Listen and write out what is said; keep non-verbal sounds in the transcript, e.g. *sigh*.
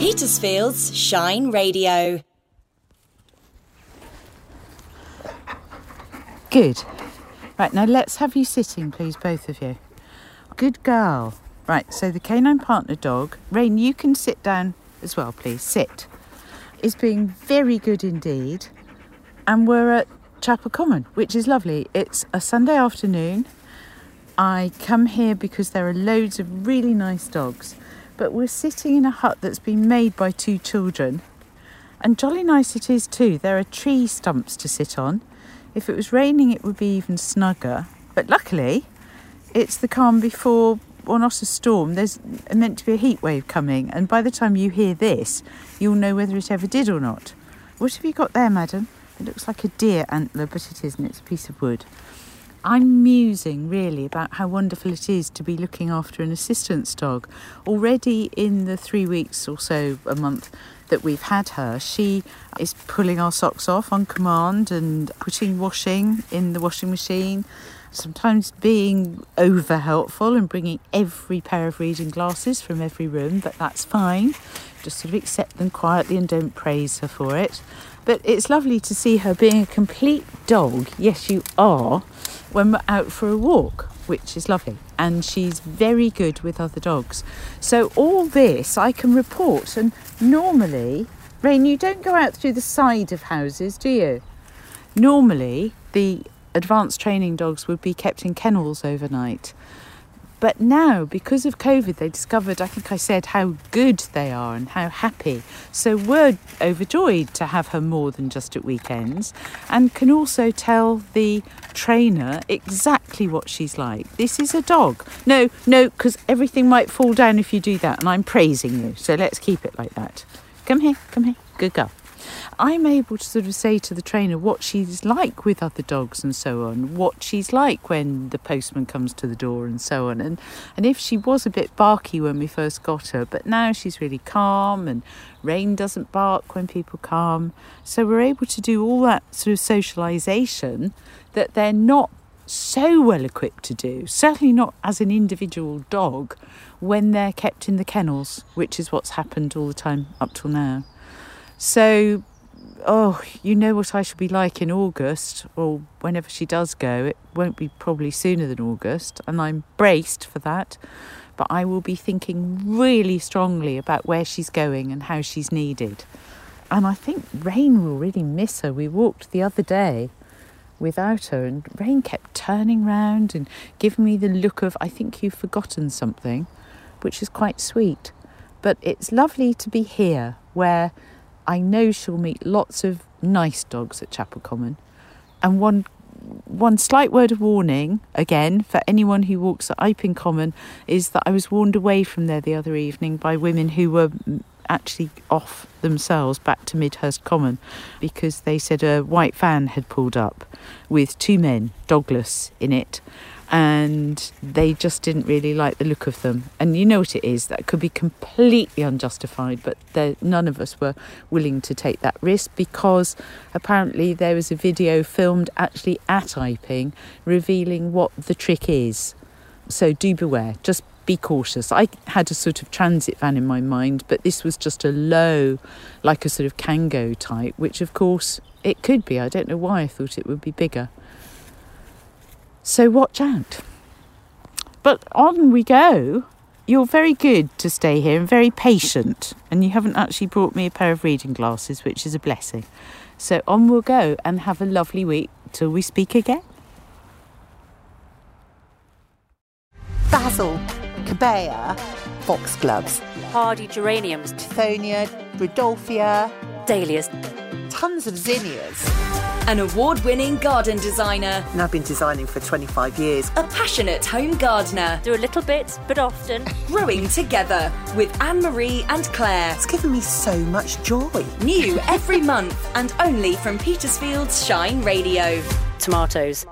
Petersfield's Shine Radio. Good. Right, now let's have you sitting, please, both of you. Good girl. Right, so the canine partner dog, Rain, you can sit down as well, please. Sit. Is being very good indeed. And we're at Chapel Common, which is lovely. It's a Sunday afternoon. I come here because there are loads of really nice dogs, but we're sitting in a hut that's been made by two children. And jolly nice it is too. There are tree stumps to sit on. If it was raining, it would be even snugger. But luckily, it's the calm before, or not a storm. There's meant to be a heat wave coming, and by the time you hear this, you'll know whether it ever did or not. What have you got there, madam? It looks like a deer antler, but it isn't. It's a piece of wood. I'm musing really about how wonderful it is to be looking after an assistance dog. Already in the three weeks or so, a month that we've had her, she is pulling our socks off on command and putting washing in the washing machine. Sometimes being over helpful and bringing every pair of reading glasses from every room, but that's fine. Just sort of accept them quietly and don't praise her for it. But it's lovely to see her being a complete dog. Yes, you are when we're out for a walk, which is lovely. And she's very good with other dogs. So, all this I can report. And normally, Rain, you don't go out through the side of houses, do you? Normally, the advanced training dogs would be kept in kennels overnight. But now, because of COVID, they discovered, I think I said, how good they are and how happy. So we're overjoyed to have her more than just at weekends and can also tell the trainer exactly what she's like. This is a dog. No, no, because everything might fall down if you do that, and I'm praising you. So let's keep it like that. Come here, come here. Good girl. I'm able to sort of say to the trainer what she's like with other dogs and so on, what she's like when the postman comes to the door and so on. And, and if she was a bit barky when we first got her, but now she's really calm and Rain doesn't bark when people come. So we're able to do all that sort of socialisation that they're not so well equipped to do, certainly not as an individual dog when they're kept in the kennels, which is what's happened all the time up till now. So oh, you know what I shall be like in August, or whenever she does go. It won't be probably sooner than August, and I'm braced for that. But I will be thinking really strongly about where she's going and how she's needed. And I think Rain will really miss her. We walked the other day without her, and Rain kept turning round and giving me the look of, I think you've forgotten something, which is quite sweet. But it's lovely to be here where I know she'll meet lots of nice dogs at Chapel Common. And one one slight word of warning again for anyone who walks at Iping Common is that I was warned away from there the other evening by women who were actually off themselves back to Midhurst Common because they said a white van had pulled up with two men, dogless, in it and they just didn't really like the look of them. And you know what it is, that could be completely unjustified, but none of us were willing to take that risk because apparently there was a video filmed actually at Iping revealing what the trick is. So do beware, just be cautious. I had a sort of transit van in my mind, but this was just a low, like a sort of Kangoo type, which of course it could be. I don't know why I thought it would be bigger. So watch out. But on we go. You're very good to stay here and very patient, and you haven't actually brought me a pair of reading glasses, which is a blessing. So on we'll go and have a lovely week till we speak again. Basil, Cobaea, foxgloves, hardy geraniums, Tithonia, Rudbeckia, dahlias, tons of zinnias. An award winning garden designer. And I've been designing for 25 years. A passionate home gardener. Do a little bit, but often. *laughs* Growing together with Anne Marie and Claire. It's given me so much joy. New every month and only from Petersfield's Shine Radio. Tomatoes.